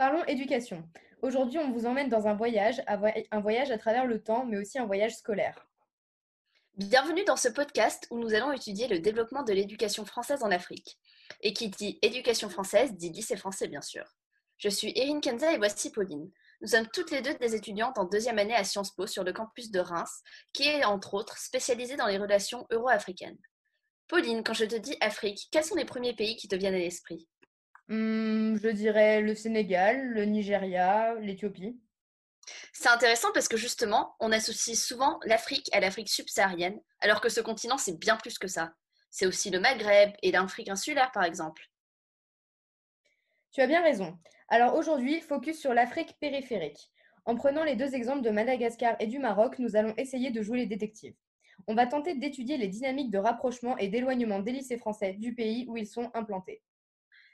Parlons éducation. Aujourd'hui, on vous emmène dans un voyage, un voyage à travers le temps, mais aussi un voyage scolaire. Bienvenue dans ce podcast où nous allons étudier le développement de l'éducation française en Afrique. Et qui dit éducation française dit lycée français, bien sûr. Je suis Erin Kenza et voici Pauline. Nous sommes toutes les deux des étudiantes en deuxième année à Sciences Po sur le campus de Reims, qui est entre autres spécialisé dans les relations euro-africaines. Pauline, quand je te dis Afrique, quels sont les premiers pays qui te viennent à l'esprit? Hmm, Je dirais le Sénégal, le Nigeria, l'Éthiopie. C'est intéressant parce que justement, on associe souvent l'Afrique à l'Afrique subsaharienne, alors que ce continent, c'est bien plus que ça. C'est aussi le Maghreb et l'Afrique insulaire, par exemple. Tu as bien raison. Alors aujourd'hui, focus sur l'Afrique périphérique. En prenant les deux exemples de Madagascar et du Maroc, nous allons essayer de jouer les détectives on va tenter d'étudier les dynamiques de rapprochement et d'éloignement des lycées français du pays où ils sont implantés.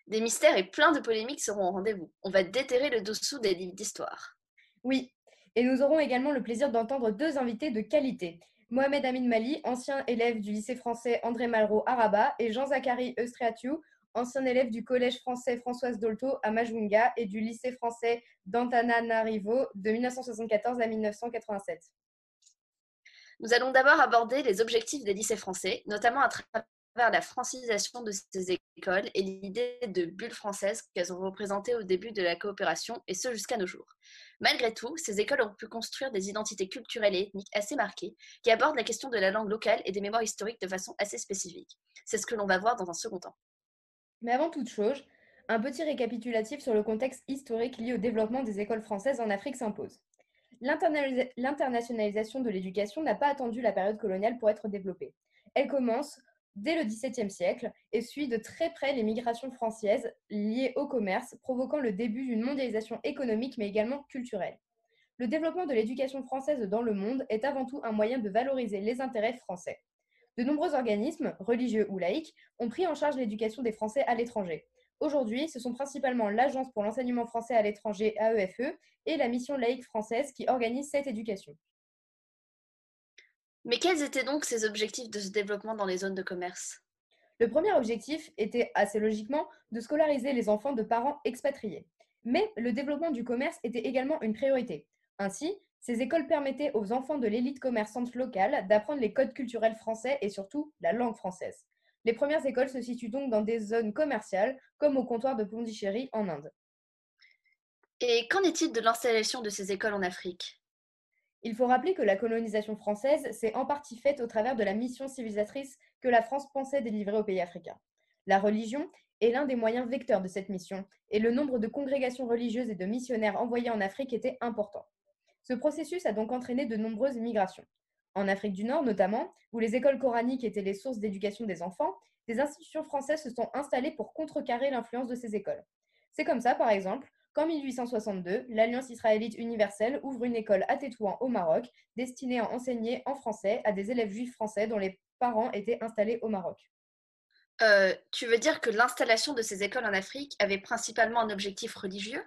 Des mystères et plein de polémiques seront au rendez-vous. On va déterrer le dessous des livres d'histoire. Oui, et nous aurons également le plaisir d'entendre deux invités de qualité. Mohamed Amin Mali, ancien élève du lycée français André Malraux à Rabat, et Jean-Zachary Eustriatiu, ancien élève du collège français Françoise Dolto à Majunga et du lycée français d'Antananarivo de 1974 à 1987. Nous allons d'abord aborder les objectifs des lycées français, notamment à travers la francisation de ces écoles et l'idée de bulles françaises qu'elles ont représentées au début de la coopération, et ce jusqu'à nos jours. Malgré tout, ces écoles ont pu construire des identités culturelles et ethniques assez marquées, qui abordent la question de la langue locale et des mémoires historiques de façon assez spécifique. C'est ce que l'on va voir dans un second temps. Mais avant toute chose, un petit récapitulatif sur le contexte historique lié au développement des écoles françaises en Afrique s'impose. L'internationalisation de l'éducation n'a pas attendu la période coloniale pour être développée. Elle commence dès le XVIIe siècle et suit de très près les migrations françaises liées au commerce, provoquant le début d'une mondialisation économique mais également culturelle. Le développement de l'éducation française dans le monde est avant tout un moyen de valoriser les intérêts français. De nombreux organismes, religieux ou laïques, ont pris en charge l'éducation des Français à l'étranger. Aujourd'hui, ce sont principalement l'Agence pour l'enseignement français à l'étranger AEFE e, et la Mission laïque française qui organisent cette éducation. Mais quels étaient donc ces objectifs de ce développement dans les zones de commerce? Le premier objectif était assez logiquement de scolariser les enfants de parents expatriés. Mais le développement du commerce était également une priorité. Ainsi, ces écoles permettaient aux enfants de l'élite commerçante locale d'apprendre les codes culturels français et surtout la langue française. Les premières écoles se situent donc dans des zones commerciales, comme au comptoir de Pondichéry en Inde. Et qu'en est-il de l'installation de ces écoles en Afrique? Il faut rappeler que la colonisation française s'est en partie faite au travers de la mission civilisatrice que la France pensait délivrer aux pays africains. La religion est l'un des moyens vecteurs de cette mission, et le nombre de congrégations religieuses et de missionnaires envoyés en Afrique était important. Ce processus a donc entraîné de nombreuses migrations. En Afrique du Nord notamment, où les écoles coraniques étaient les sources d'éducation des enfants, des institutions françaises se sont installées pour contrecarrer l'influence de ces écoles. C'est comme ça, par exemple, qu'en 1862, l'Alliance israélite universelle ouvre une école à Tétouan au Maroc, destinée à enseigner en français à des élèves juifs français dont les parents étaient installés au Maroc. Euh, tu veux dire que l'installation de ces écoles en Afrique avait principalement un objectif religieux?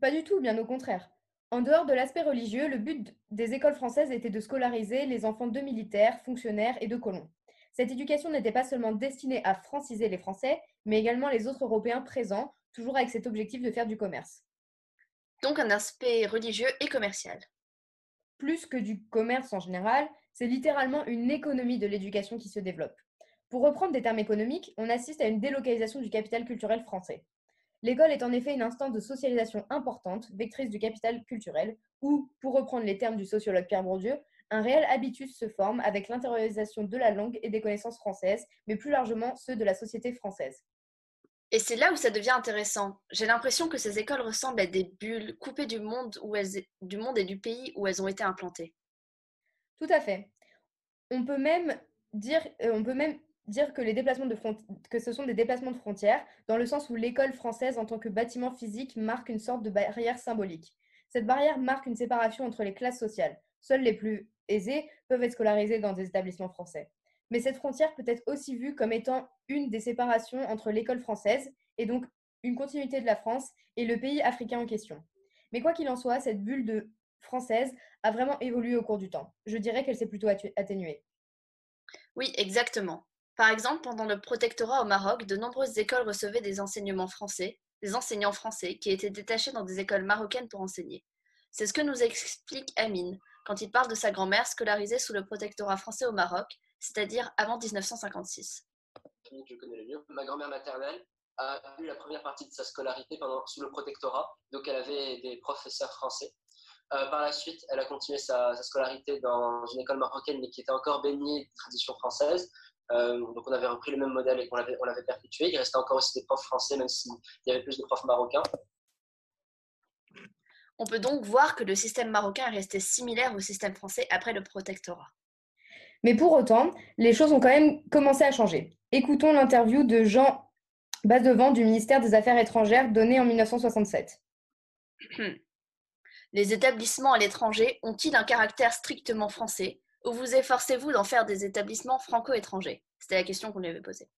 Pas du tout, bien au contraire. En dehors de l'aspect religieux, le but des écoles françaises était de scolariser les enfants de militaires, fonctionnaires et de colons. Cette éducation n'était pas seulement destinée à franciser les Français, mais également les autres Européens présents, toujours avec cet objectif de faire du commerce. Donc un aspect religieux et commercial. Plus que du commerce en général, c'est littéralement une économie de l'éducation qui se développe. Pour reprendre des termes économiques, on assiste à une délocalisation du capital culturel français. L'école est en effet une instance de socialisation importante, vectrice du capital culturel, où, pour reprendre les termes du sociologue Pierre Bourdieu, un réel habitus se forme avec l'intériorisation de la langue et des connaissances françaises, mais plus largement ceux de la société française. Et c'est là où ça devient intéressant. J'ai l'impression que ces écoles ressemblent à des bulles coupées du monde, et du pays où elles ont été implantées. Tout à fait. On peut même dire, euh, on peut même dire que, les déplacements de que ce sont des déplacements de frontières, dans le sens où l'école française en tant que bâtiment physique marque une sorte de barrière symbolique. Cette barrière marque une séparation entre les classes sociales. Seuls les plus aisés peuvent être scolarisés dans des établissements français. Mais cette frontière peut être aussi vue comme étant une des séparations entre l'école française, et donc une continuité de la France, et le pays africain en question. Mais quoi qu'il en soit, cette bulle de française a vraiment évolué au cours du temps. Je dirais qu'elle s'est plutôt atténuée. Oui, exactement. Par exemple, pendant le protectorat au Maroc, de nombreuses écoles recevaient des enseignements français, des enseignants français qui étaient détachés dans des écoles marocaines pour enseigner. C'est ce que nous explique Amine quand il parle de sa grand-mère scolarisée sous le protectorat français au Maroc, c'est-à-dire avant 1956. Je connais le mieux. Ma grand-mère maternelle a eu la première partie de sa scolarité pendant, sous le protectorat, donc elle avait des professeurs français. Euh, par la suite, elle a continué sa, scolarité dans une école marocaine, mais qui était encore baignée de tradition française. Euh, donc on avait repris le même modèle et qu'on l'avait, on perpétué. Il restait encore aussi des profs français, même s'il y avait plus de profs marocains. On peut donc voir que le système marocain est resté similaire au système français après le protectorat. Mais pour autant, les choses ont quand même commencé à changer. Écoutons l'interview de Jean Basdevant du ministère des Affaires étrangères donnée en 1967. Les établissements à l'étranger ont-ils un caractère strictement français ou vous efforcez-vous d'en faire des établissements franco-étrangers? C'était la question qu'on lui avait posée.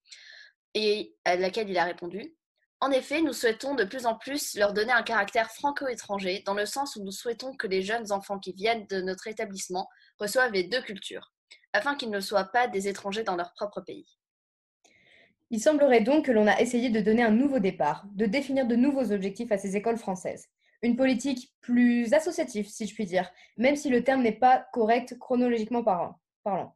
Et à laquelle il a répondu En effet, nous souhaitons de plus en plus leur donner un caractère franco-étranger, dans le sens où nous souhaitons que les jeunes enfants qui viennent de notre établissement reçoivent les deux cultures, afin qu'ils ne soient pas des étrangers dans leur propre pays. Il semblerait donc que l'on a essayé de donner un nouveau départ, de définir de nouveaux objectifs à ces écoles françaises une politique plus associative, si je puis dire, même si le terme n'est pas correct chronologiquement parlant.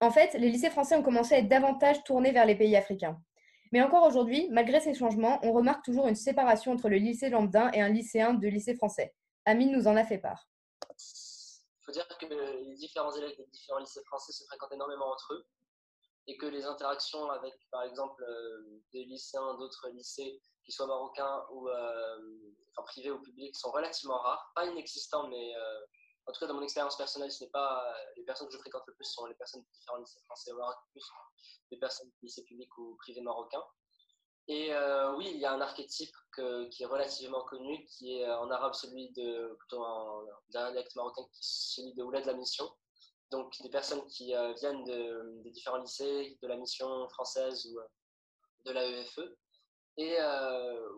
En fait, les lycées français ont commencé à être davantage tournés vers les pays africains. Mais encore aujourd'hui, malgré ces changements, on remarque toujours une séparation entre le lycée lambda et un lycéen de lycée français. Amine nous en a fait part. Il faut dire que les différents élèves des différents lycées français se fréquentent énormément entre eux et que les interactions avec, par exemple, euh, des lycéens d'autres lycées, qu'ils soient marocains ou euh, privés ou publics, sont relativement rares. Pas inexistants, mais euh, en tout cas, dans mon expérience personnelle, ce n'est pas les personnes que je fréquente le plus sont les personnes de différents lycées français au Maroc, plus des personnes de lycées publics ou privés marocains. Et oui, il y a un archétype qui est relativement connu, qui est en arabe celui de, plutôt en dialecte marocain, celui de Ouled de la mission, donc des personnes qui euh, viennent de, des différents lycées, de la mission française ou euh, de l'AEFE. Et euh,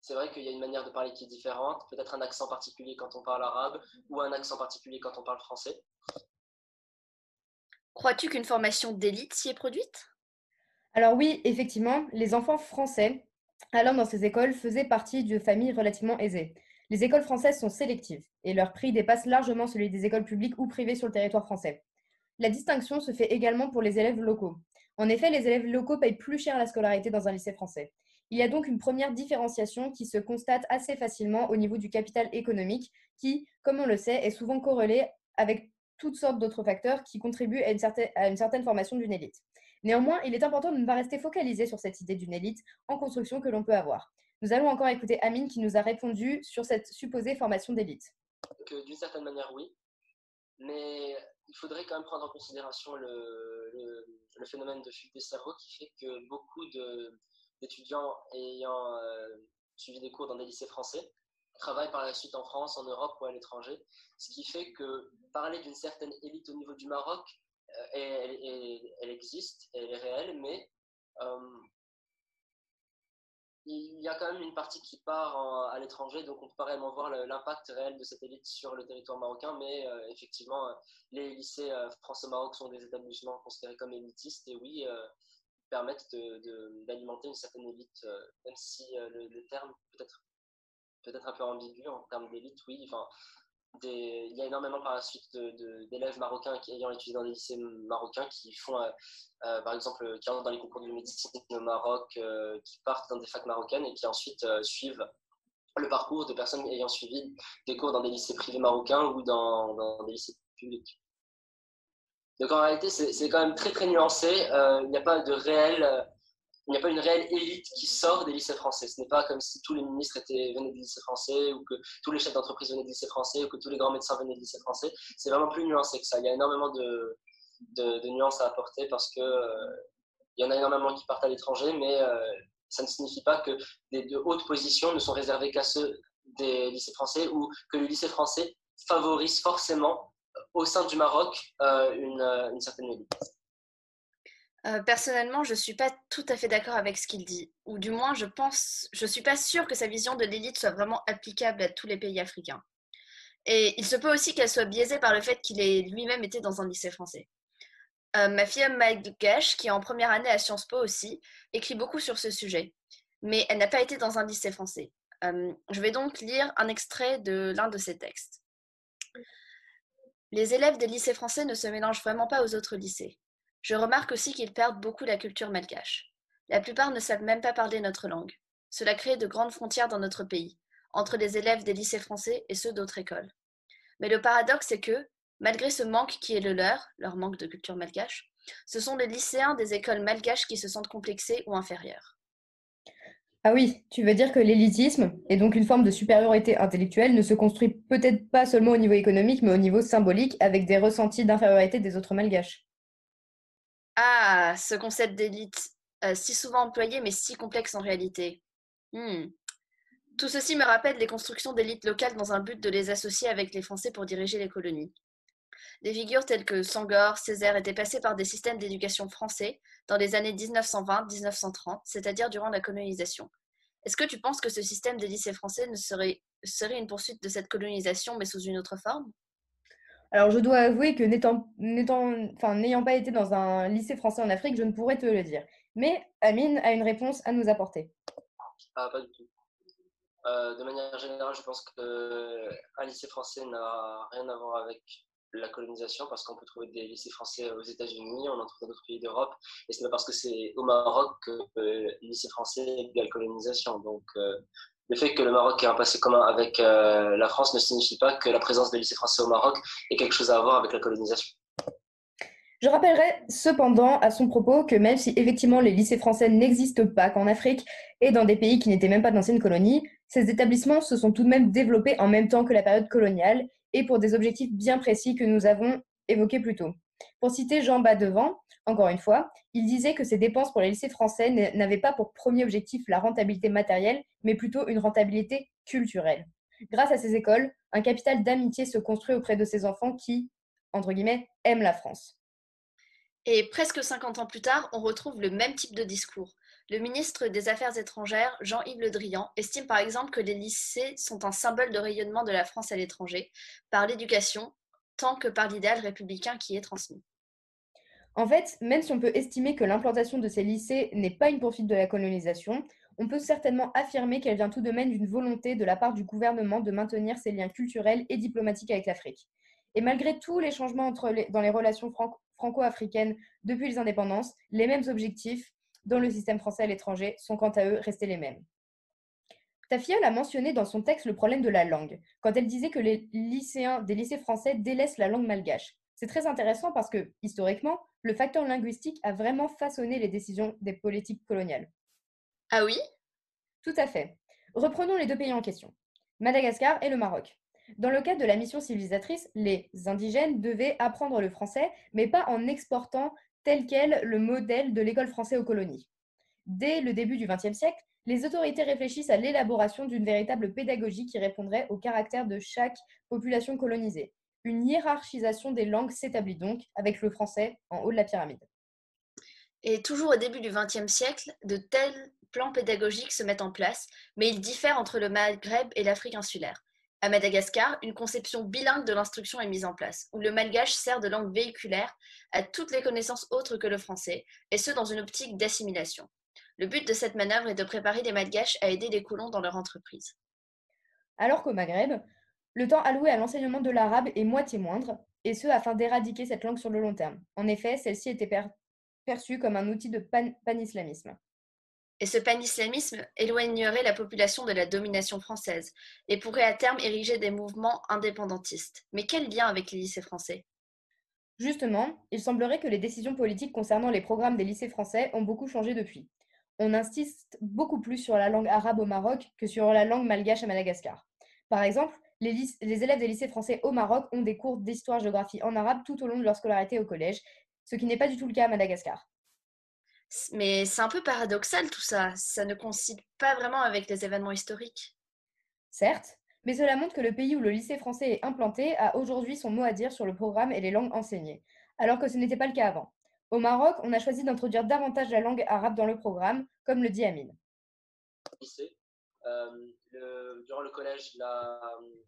c'est vrai qu'il y a une manière de parler qui est différente, peut-être un accent particulier quand on parle arabe ou un accent particulier quand on parle français. Crois-tu qu'une formation d'élite s'y est produite? Alors oui, effectivement, les enfants français allant dans ces écoles faisaient partie de familles relativement aisées. Les écoles françaises sont sélectives et leur prix dépasse largement celui des écoles publiques ou privées sur le territoire français. La distinction se fait également pour les élèves locaux. En effet, les élèves locaux payent plus cher la scolarité dans un lycée français. Il y a donc une première différenciation qui se constate assez facilement au niveau du capital économique, qui, comme on le sait, est souvent corrélé avec toutes sortes d'autres facteurs qui contribuent à une, certaine, à une certaine formation d'une élite. Néanmoins, il est important de ne pas rester focalisé sur cette idée d'une élite en construction que l'on peut avoir. Nous allons encore écouter Amine qui nous a répondu sur cette supposée formation d'élite. D'une certaine manière, oui. Mais il faudrait quand même prendre en considération le, le, phénomène de fuite des cerveaux qui fait que beaucoup d'étudiants ayant euh, suivi des cours dans des lycées français travaillent par la suite en France, en Europe ou à l'étranger. Ce qui fait que parler d'une certaine élite au niveau du Maroc, euh, elle, existe, elle est réelle, mais euh, il y a quand même une partie qui part à l'étranger, donc on peut pas réellement voir l'impact réel de cette élite sur le territoire marocain, mais euh, effectivement, les lycées euh, France-Maroc sont des établissements considérés comme élitistes, et oui, permettent d'alimenter une certaine élite, même si le, terme peut-être peut-être un peu ambigu en termes d'élite, oui, enfin, il y a énormément par la suite d'élèves marocains qui ayant étudié dans des lycées marocains qui font, euh, euh, par exemple, qui entrent dans les concours de médecine au Maroc, euh, qui partent dans des facs marocaines et qui ensuite suivent le parcours de personnes ayant suivi des cours dans des lycées privés marocains ou dans, dans des lycées publics. Donc en réalité, c'est quand même très très nuancé. Il n'y a pas de réel il n'y a pas une réelle élite qui sort des lycées français. Ce n'est pas comme si tous les ministres étaient, venaient des lycées français ou que tous les chefs d'entreprise venaient des lycées français ou que tous les grands médecins venaient des lycées français. C'est vraiment plus nuancé que ça. Il y a énormément de, nuances à apporter parce que euh, il y en a énormément qui partent à l'étranger, mais euh, ça ne signifie pas que de hautes positions ne sont réservées qu'à ceux des lycées français ou que le lycée français favorise forcément au sein du Maroc euh, une certaine élite. Euh, personnellement, je ne suis pas tout à fait d'accord avec ce qu'il dit, ou du moins, je pense, je suis pas sûre que sa vision de l'élite soit vraiment applicable à tous les pays africains. Et il se peut aussi qu'elle soit biaisée par le fait qu'il ait lui-même été dans un lycée français. Euh, ma fille Gash, qui est en première année à Sciences Po aussi, écrit beaucoup sur ce sujet. mais elle n'a pas été dans un lycée français. je vais donc lire un extrait de l'un de ses textes. Les élèves des lycées français ne se mélangent vraiment pas aux autres lycées. Je remarque aussi qu'ils perdent beaucoup la culture malgache. La plupart ne savent même pas parler notre langue. Cela crée de grandes frontières dans notre pays, entre les élèves des lycées français et ceux d'autres écoles. Mais le paradoxe est que, malgré ce manque qui est le leur, leur manque de culture malgache, ce sont les lycéens des écoles malgaches qui se sentent complexés ou inférieurs. Ah oui, tu veux dire que l'élitisme, et donc une forme de supériorité intellectuelle, ne se construit peut-être pas seulement au niveau économique, mais au niveau symbolique, avec des ressentis d'infériorité des autres malgaches. Ah, ce concept d'élite, euh, si souvent employé, mais si complexe en réalité. Hmm. Tout ceci me rappelle les constructions d'élites locales dans un but de les associer avec les Français pour diriger les colonies. Des figures telles que Sangor, Césaire étaient passées par des systèmes d'éducation français dans les années 1920-1930, c'est-à-dire durant la colonisation. Est-ce que tu penses que ce système des lycées français ne serait, serait une poursuite de cette colonisation, mais sous une autre forme? Alors, je dois avouer que n'étant, n'ayant pas été dans un lycée français en Afrique, je ne pourrais te le dire. Mais Amine a une réponse à nous apporter. Ah, pas du tout. Euh, de manière générale, je pense qu'un lycée français n'a rien à voir avec la colonisation parce qu'on peut trouver des lycées français aux États-Unis, on en trouve dans d'autres pays d'Europe, et ce n'est parce que c'est au Maroc que euh, le lycée français est la colonisation. Donc, euh, le fait que le Maroc ait un passé commun avec la France ne signifie pas que la présence des lycées français au Maroc ait quelque chose à voir avec la colonisation. Je rappellerai cependant à son propos que même si effectivement les lycées français n'existent pas qu'en Afrique et dans des pays qui n'étaient même pas d'anciennes colonies, ces établissements se sont tout de même développés en même temps que la période coloniale et pour des objectifs bien précis que nous avons évoqués plus tôt. Pour citer Jean Badevant, encore une fois, il disait que ces dépenses pour les lycées français n'avaient pas pour premier objectif la rentabilité matérielle, mais plutôt une rentabilité culturelle. Grâce à ces écoles, un capital d'amitié se construit auprès de ces enfants qui, entre guillemets, aiment la France. Et presque 50 ans plus tard, on retrouve le même type de discours. Le ministre des Affaires étrangères, Jean-Yves Le Drian, estime par exemple que les lycées sont un symbole de rayonnement de la France à l'étranger, par l'éducation, tant que par l'idéal républicain qui est transmis. En fait, même si on peut estimer que l'implantation de ces lycées n'est pas une poursuite de la colonisation, on peut certainement affirmer qu'elle vient tout de même d'une volonté de la part du gouvernement de maintenir ses liens culturels et diplomatiques avec l'Afrique. Et malgré tous les changements dans les relations franco-africaines depuis les indépendances, les mêmes objectifs dans le système français à l'étranger sont quant à eux restés les mêmes. Tafiel a mentionné dans son texte le problème de la langue, quand elle disait que les lycéens des lycées français délaissent la langue malgache. C'est très intéressant parce que, historiquement, le facteur linguistique a vraiment façonné les décisions des politiques coloniales. Ah oui? Tout à fait. Reprenons les deux pays en question, Madagascar et le Maroc. Dans le cadre de la mission civilisatrice, les indigènes devaient apprendre le français, mais pas en exportant tel quel le modèle de l'école française aux colonies. Dès le début du XXe siècle, les autorités réfléchissent à l'élaboration d'une véritable pédagogie qui répondrait au caractère de chaque population colonisée. Une hiérarchisation des langues s'établit donc avec le français en haut de la pyramide. Et toujours au début du XXe siècle, de tels plans pédagogiques se mettent en place, mais ils diffèrent entre le Maghreb et l'Afrique insulaire. À Madagascar, une conception bilingue de l'instruction est mise en place, où le malgache sert de langue véhiculaire à toutes les connaissances autres que le français, et ce dans une optique d'assimilation. Le but de cette manœuvre est de préparer les malgaches à aider les colons dans leur entreprise. Alors qu'au Maghreb, le temps alloué à l'enseignement de l'arabe est moitié moindre, et ce afin d'éradiquer cette langue sur le long terme. En effet, celle-ci était perçue comme un outil de pan-islamisme. Et ce pan-islamisme éloignerait la population de la domination française et pourrait à terme ériger des mouvements indépendantistes. Mais quel lien avec les lycées français? Justement, il semblerait que les décisions politiques concernant les programmes des lycées français ont beaucoup changé depuis. On insiste beaucoup plus sur la langue arabe au Maroc que sur la langue malgache à Madagascar. Par exemple, les, les élèves des lycées français au Maroc ont des cours d'histoire-géographie en arabe tout au long de leur scolarité au collège, ce qui n'est pas du tout le cas à Madagascar. Mais c'est un peu paradoxal tout ça. Ça ne coïncide pas vraiment avec les événements historiques. Certes, mais cela montre que le pays où le lycée français est implanté a aujourd'hui son mot à dire sur le programme et les langues enseignées, alors que ce n'était pas le cas avant. Au Maroc, on a choisi d'introduire davantage la langue arabe dans le programme, comme le dit Amine. le, durant le collège,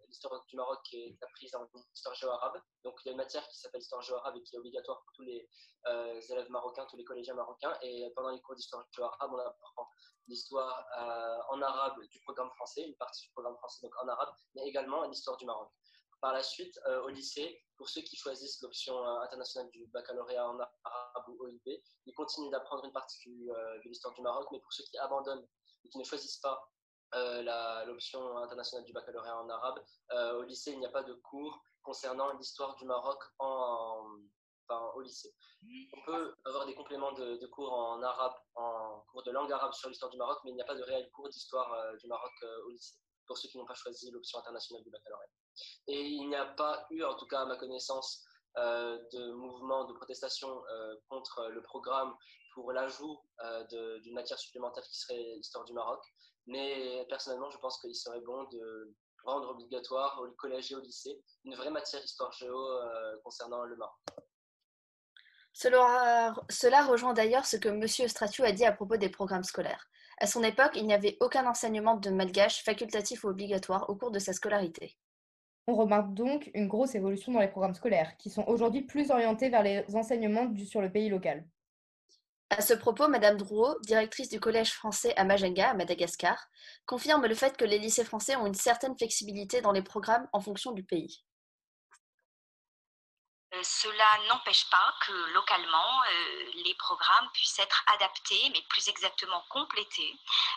l'histoire du Maroc est apprise en histoire géo-arabe. Donc il y a une matière qui s'appelle histoire géo-arabe et qui est obligatoire pour tous les élèves marocains, tous les collégiens marocains. Et pendant les cours d'histoire géo-arabe, on apprend l'histoire en arabe du programme français, une partie du programme français donc en arabe, mais également l'histoire du Maroc. Par la suite, au lycée, pour ceux qui choisissent l'option internationale du baccalauréat en arabe ou OIB, ils continuent d'apprendre une partie de l'histoire du Maroc, mais pour ceux qui abandonnent et qui ne choisissent pas euh, l'option internationale du baccalauréat en arabe. Euh, au lycée, il n'y a pas de cours concernant l'histoire du Maroc en, enfin, au lycée. On peut avoir des compléments de, cours en arabe, en cours de langue arabe sur l'histoire du Maroc, mais il n'y a pas de réel cours d'histoire euh, du Maroc au lycée, pour ceux qui n'ont pas choisi l'option internationale du baccalauréat. Et il n'y a pas eu, en tout cas à ma connaissance, de mouvement de protestation contre le programme pour l'ajout d'une matière supplémentaire qui serait l'histoire du Maroc. Mais personnellement, je pense qu'il serait bon de rendre obligatoire au collège et au lycée une vraie matière histoire géo euh, concernant le Maroc. Cela, cela rejoint d'ailleurs ce que M. Stratiou a dit à propos des programmes scolaires. À son époque, il n'y avait aucun enseignement de malgache facultatif ou obligatoire au cours de sa scolarité. On remarque donc une grosse évolution dans les programmes scolaires, qui sont aujourd'hui plus orientés vers les enseignements du, sur le pays local. À ce propos, Madame Drouot, directrice du Collège français à Majanga, à Madagascar, confirme le fait que les lycées français ont une certaine flexibilité dans les programmes en fonction du pays. Euh, cela n'empêche pas que localement, euh, les programmes puissent être adaptés, mais plus exactement complétés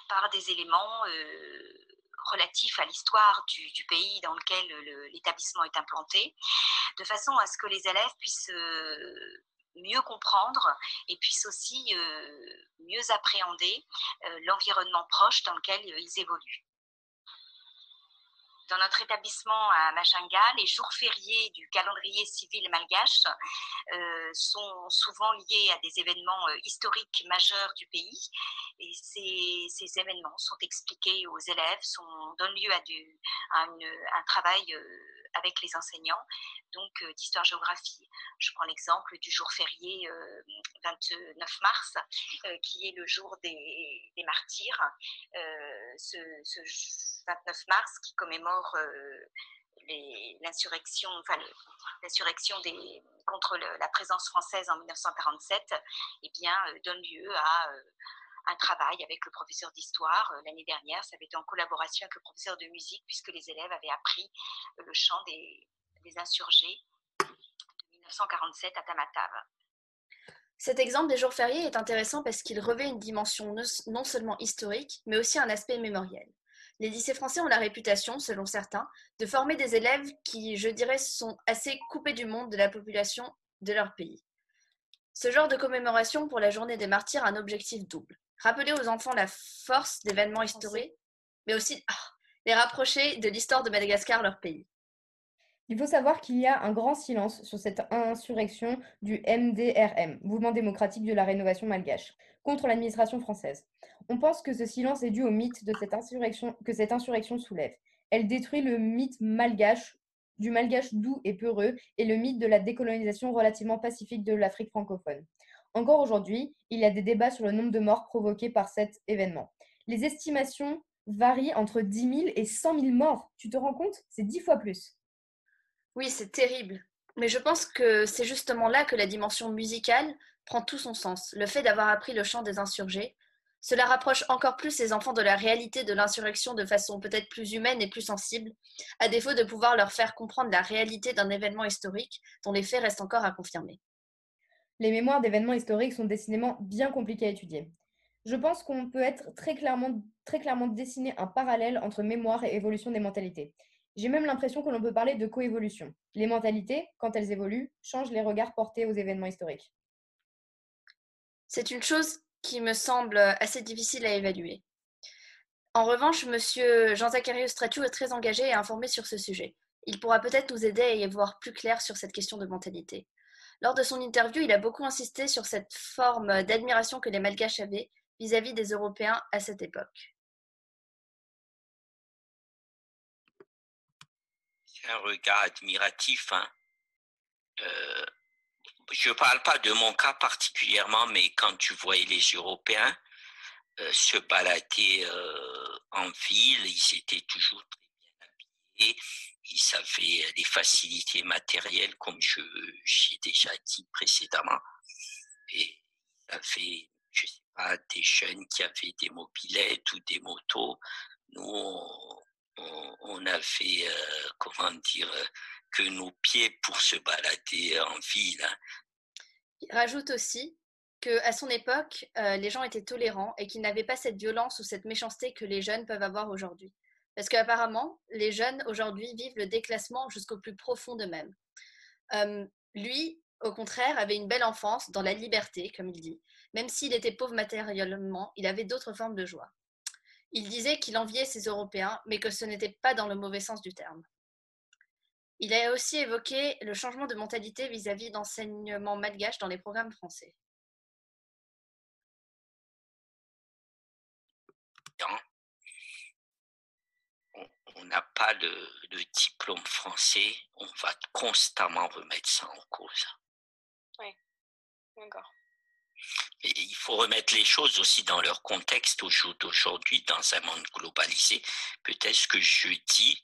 par des éléments euh, relatifs à l'histoire du, pays dans lequel l'établissement est implanté, de façon à ce que les élèves puissent mieux comprendre et puissent aussi euh, mieux appréhender euh, l'environnement proche dans lequel euh, ils évoluent. Dans notre établissement à Machinga, les jours fériés du calendrier civil malgache sont souvent liés à des événements historiques majeurs du pays. Et ces, événements sont expliqués aux élèves, donnent lieu à, un travail avec les enseignants donc euh, d'histoire-géographie. Je prends l'exemple du jour férié 29 euh, mars, euh, qui est le jour des, martyrs. ce, 29 mars qui commémore l'insurrection, contre la présence française en 1947, eh bien, donne lieu à un travail avec le professeur d'histoire. L'année dernière, ça avait été en collaboration avec le professeur de musique, puisque les élèves avaient appris le chant des, insurgés de 1947 à Tamatave. Cet exemple des jours fériés est intéressant parce qu'il revêt une dimension non seulement historique, mais aussi un aspect mémoriel. Les lycées français ont la réputation, selon certains, de former des élèves qui, je dirais, sont assez coupés du monde de la population de leur pays. Ce genre de commémoration pour la journée des martyrs a un objectif double. Rappeler aux enfants la force d'événements historiques, mais aussi ah, les rapprocher de l'histoire de Madagascar, leur pays. Il faut savoir qu'il y a un grand silence sur cette insurrection du MDRM, Mouvement démocratique de la rénovation malgache, contre l'administration française. On pense que ce silence est dû au mythe de cette insurrection, que cette insurrection soulève. Elle détruit le mythe malgache, du malgache doux et peureux, et le mythe de la décolonisation relativement pacifique de l'Afrique francophone. Encore aujourd'hui, il y a des débats sur le nombre de morts provoqués par cet événement. Les estimations varient entre 10 000 et 100 000 morts. Tu te rends compte? C'est dix fois plus. Oui, c'est terrible. Mais je pense que c'est justement là que la dimension musicale prend tout son sens. Le fait d'avoir appris le chant des insurgés, cela rapproche encore plus ces enfants de la réalité de l'insurrection de façon peut-être plus humaine et plus sensible, à défaut de pouvoir leur faire comprendre la réalité d'un événement historique dont les faits restent encore à confirmer. Les mémoires d'événements historiques sont décidément bien compliquées à étudier. Je pense qu'on peut être très clairement, très dessiner un parallèle entre mémoire et évolution des mentalités. J'ai même l'impression que l'on peut parler de coévolution. Les mentalités, quand elles évoluent, changent les regards portés aux événements historiques. C'est une chose qui me semble assez difficile à évaluer. En revanche, M. Jean-Zacharias Stratiou est très engagé et informé sur ce sujet. Il pourra peut-être nous aider à y voir plus clair sur cette question de mentalité. Lors de son interview, il a beaucoup insisté sur cette forme d'admiration que les Malgaches avaient vis-à-vis des Européens à cette époque. C'est un regard admiratif. Hein. Euh, je ne parle pas de mon cas particulièrement, mais quand tu voyais les Européens, se balader en ville, ils étaient toujours très bien habillés, ils avaient des facilités matérielles, comme je j'ai déjà dit précédemment, et ils avaient, je sais pas, des jeunes qui avaient des mobilettes ou des motos. Nous, on, avait, comment dire, que nos pieds pour se balader en ville. Hein. Il rajoute aussi qu'à son époque, euh, les gens étaient tolérants et qu'ils n'avaient pas cette violence ou cette méchanceté que les jeunes peuvent avoir aujourd'hui. Parce qu'apparemment, les jeunes aujourd'hui vivent le déclassement jusqu'au plus profond d'eux-mêmes. Lui, au contraire, avait une belle enfance dans la liberté, comme il dit. Même s'il était pauvre matériellement, il avait d'autres formes de joie. Il disait qu'il enviait ces Européens, mais que ce n'était pas dans le mauvais sens du terme. Il a aussi évoqué le changement de mentalité vis-à-vis d'enseignement malgache dans les programmes français. On n'a pas de, diplôme français, on va constamment remettre ça en cause. Oui, d'accord. Et il faut remettre les choses aussi dans leur contexte d'aujourd'hui, dans un monde globalisé. Peut-être ce que je dis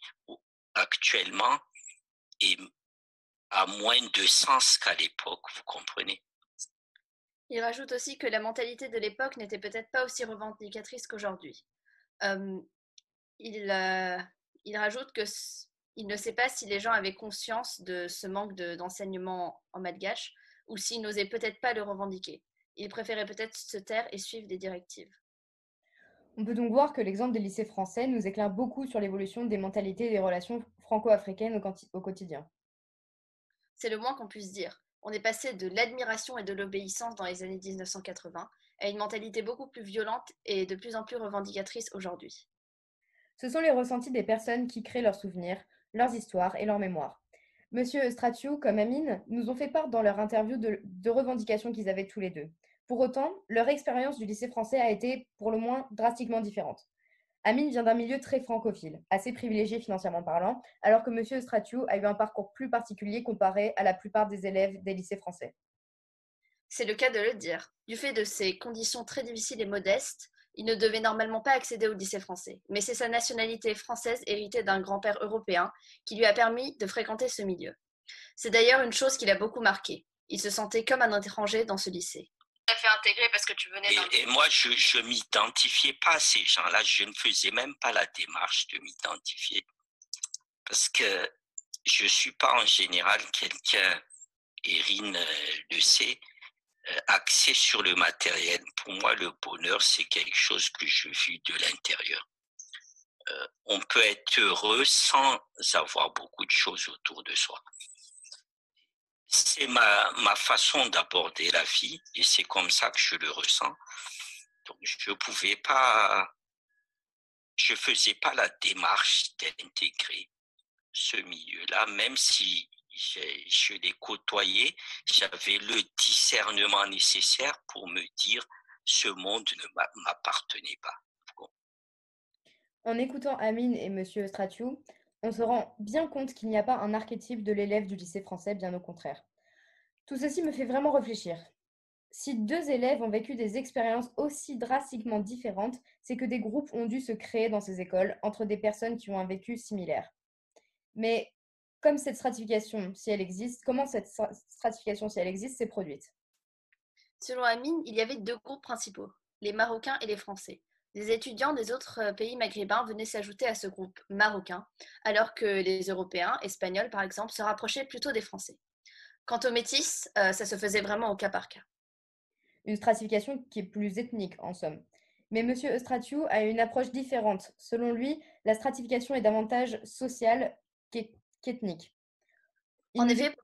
actuellement et a moins de sens qu'à l'époque, vous comprenez? Il rajoute aussi que la mentalité de l'époque n'était peut-être pas aussi revendicatrice qu'aujourd'hui. il, il, rajoute que il ne sait pas si les gens avaient conscience de ce manque d'enseignement en malgache ou s'ils n'osaient peut-être pas le revendiquer. Il préférait peut-être se taire et suivre des directives. On peut donc voir que l'exemple des lycées français nous éclaire beaucoup sur l'évolution des mentalités et des relations franco-africaines au, quotidien. C'est le moins qu'on puisse dire. On est passé de l'admiration et de l'obéissance dans les années 1980 à une mentalité beaucoup plus violente et de plus en plus revendicatrice aujourd'hui. Ce sont les ressentis des personnes qui créent leurs souvenirs, leurs histoires et leurs mémoires. Monsieur Stratiou comme Amine nous ont fait part dans leur interview de revendications qu'ils avaient tous les deux. Pour autant, leur expérience du lycée français a été pour le moins drastiquement différente. Amine vient d'un milieu très francophile, assez privilégié financièrement parlant, alors que M. Stratiou a eu un parcours plus particulier comparé à la plupart des élèves des lycées français. C'est le cas de le dire. Du fait de ses conditions très difficiles et modestes, il ne devait normalement pas accéder au lycée français. Mais c'est sa nationalité française héritée d'un grand-père européen qui lui a permis de fréquenter ce milieu. C'est d'ailleurs une chose qui l'a beaucoup marqué. Il se sentait comme un étranger dans ce lycée fait intégrer parce que tu venais et, et moi, je ne m'identifiais pas à ces gens-là. Je ne faisais même pas la démarche de m'identifier. Parce que je ne suis pas en général quelqu'un, Erin euh, le sait, axé sur le matériel. Pour moi, le bonheur, c'est quelque chose que je vis de l'intérieur. Euh, on peut être heureux sans avoir beaucoup de choses autour de soi c'est ma, ma façon d'aborder la vie et c'est comme ça que je le ressens. Je pouvais pas, je faisais pas la démarche d'intégrer ce milieu-là, même si je l'ai côtoyé, j'avais le discernement nécessaire pour me dire ce monde ne m'appartenait pas. En écoutant Amine et Monsieur Stratiou, on se rend bien compte qu'il n'y a pas un archétype de l'élève du lycée français, bien au contraire. Tout ceci me fait vraiment réfléchir. Si deux élèves ont vécu des expériences aussi drastiquement différentes, c'est que des groupes ont dû se créer dans ces écoles entre des personnes qui ont un vécu similaire. Mais comme cette stratification, si elle existe, comment cette stratification, si elle existe, s'est produite? Selon Amine, il y avait deux groupes principaux, les Marocains et les Français. Les étudiants des autres euh, pays maghrébins venaient s'ajouter à ce groupe marocain, alors que les Européens, Espagnols par exemple, se rapprochaient plutôt des Français. Quant aux métis, euh, ça se faisait vraiment au cas par cas. Une stratification qui est plus ethnique en somme. Mais M. Eustratiou a une approche différente. Selon lui, la stratification est davantage sociale qu'ethnique. En effet, pour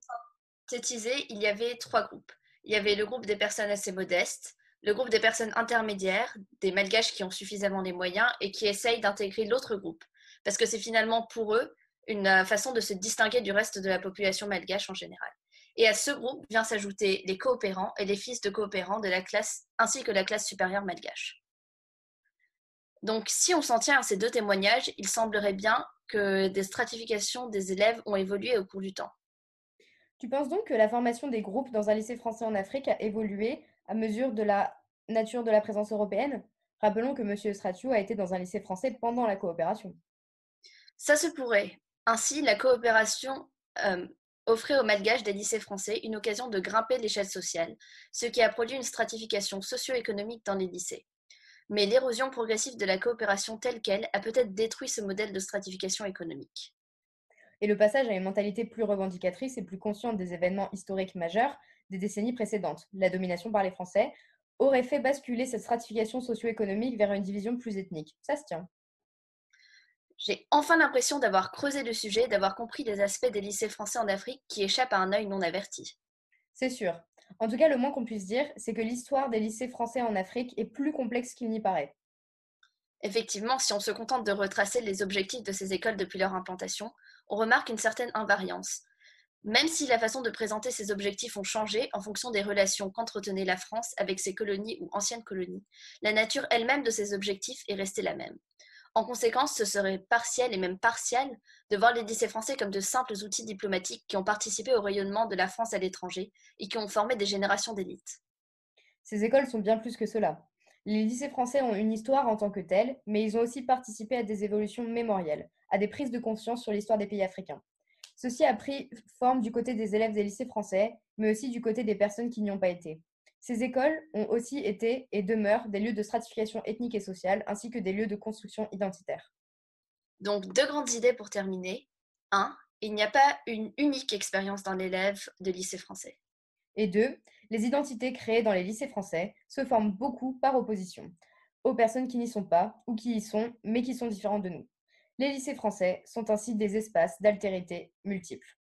synthétiser, il y avait trois groupes. Il y avait le groupe des personnes assez modestes, le groupe des personnes intermédiaires, des malgaches qui ont suffisamment les moyens et qui essayent d'intégrer l'autre groupe, parce que c'est finalement pour eux une euh, façon de se distinguer du reste de la population malgache en général. Et à ce groupe vient s'ajouter les coopérants et les fils de coopérants de la classe ainsi que la classe supérieure malgache. Donc si on s'en tient à ces deux témoignages, il semblerait bien que des stratifications des élèves ont évolué au cours du temps. Tu penses donc que la formation des groupes dans un lycée français en Afrique a évolué à mesure de la nature de la présence européenne? Rappelons que M. Stratiou a été dans un lycée français pendant la coopération. Ça se pourrait. Ainsi, la coopération euh, offrait aux malgaches des lycées français une occasion de grimper l'échelle sociale, ce qui a produit une stratification socio-économique dans les lycées. Mais l'érosion progressive de la coopération telle qu'elle a peut-être détruit ce modèle de stratification économique. Et le passage à une mentalité plus revendicatrice et plus consciente des événements historiques majeurs des décennies précédentes, la domination par les Français, aurait fait basculer cette stratification socio-économique vers une division plus ethnique. Ça se tient. J'ai enfin l'impression d'avoir creusé le sujet, d'avoir compris les aspects des lycées français en Afrique qui échappent à un œil non averti. C'est sûr. En tout cas, le moins qu'on puisse dire, c'est que l'histoire des lycées français en Afrique est plus complexe qu'il n'y paraît. Effectivement, si on se contente de retracer les objectifs de ces écoles depuis leur implantation, on remarque une certaine invariance. Même si la façon de présenter ces objectifs ont changé en fonction des relations qu'entretenait la France avec ses colonies ou anciennes colonies, la nature elle-même de ces objectifs est restée la même. En conséquence, ce serait partiel et même partial de voir les lycées français comme de simples outils diplomatiques qui ont participé au rayonnement de la France à l'étranger et qui ont formé des générations d'élites. Ces écoles sont bien plus que cela. Les lycées français ont une histoire en tant que telle, mais ils ont aussi participé à des évolutions mémorielles, à des prises de conscience sur l'histoire des pays africains. Ceci a pris forme du côté des élèves des lycées français, mais aussi du côté des personnes qui n'y ont pas été. Ces écoles ont aussi été et demeurent des lieux de stratification ethnique et sociale, ainsi que des lieux de construction identitaire. Donc, deux grandes idées pour terminer. 1. Il n'y a pas une unique expérience d'un élève de lycée français. Et deux, les identités créées dans les lycées français se forment beaucoup par opposition aux personnes qui n'y sont pas ou qui y sont, mais qui sont différentes de nous. Les lycées français sont ainsi des espaces d'altérité multiples.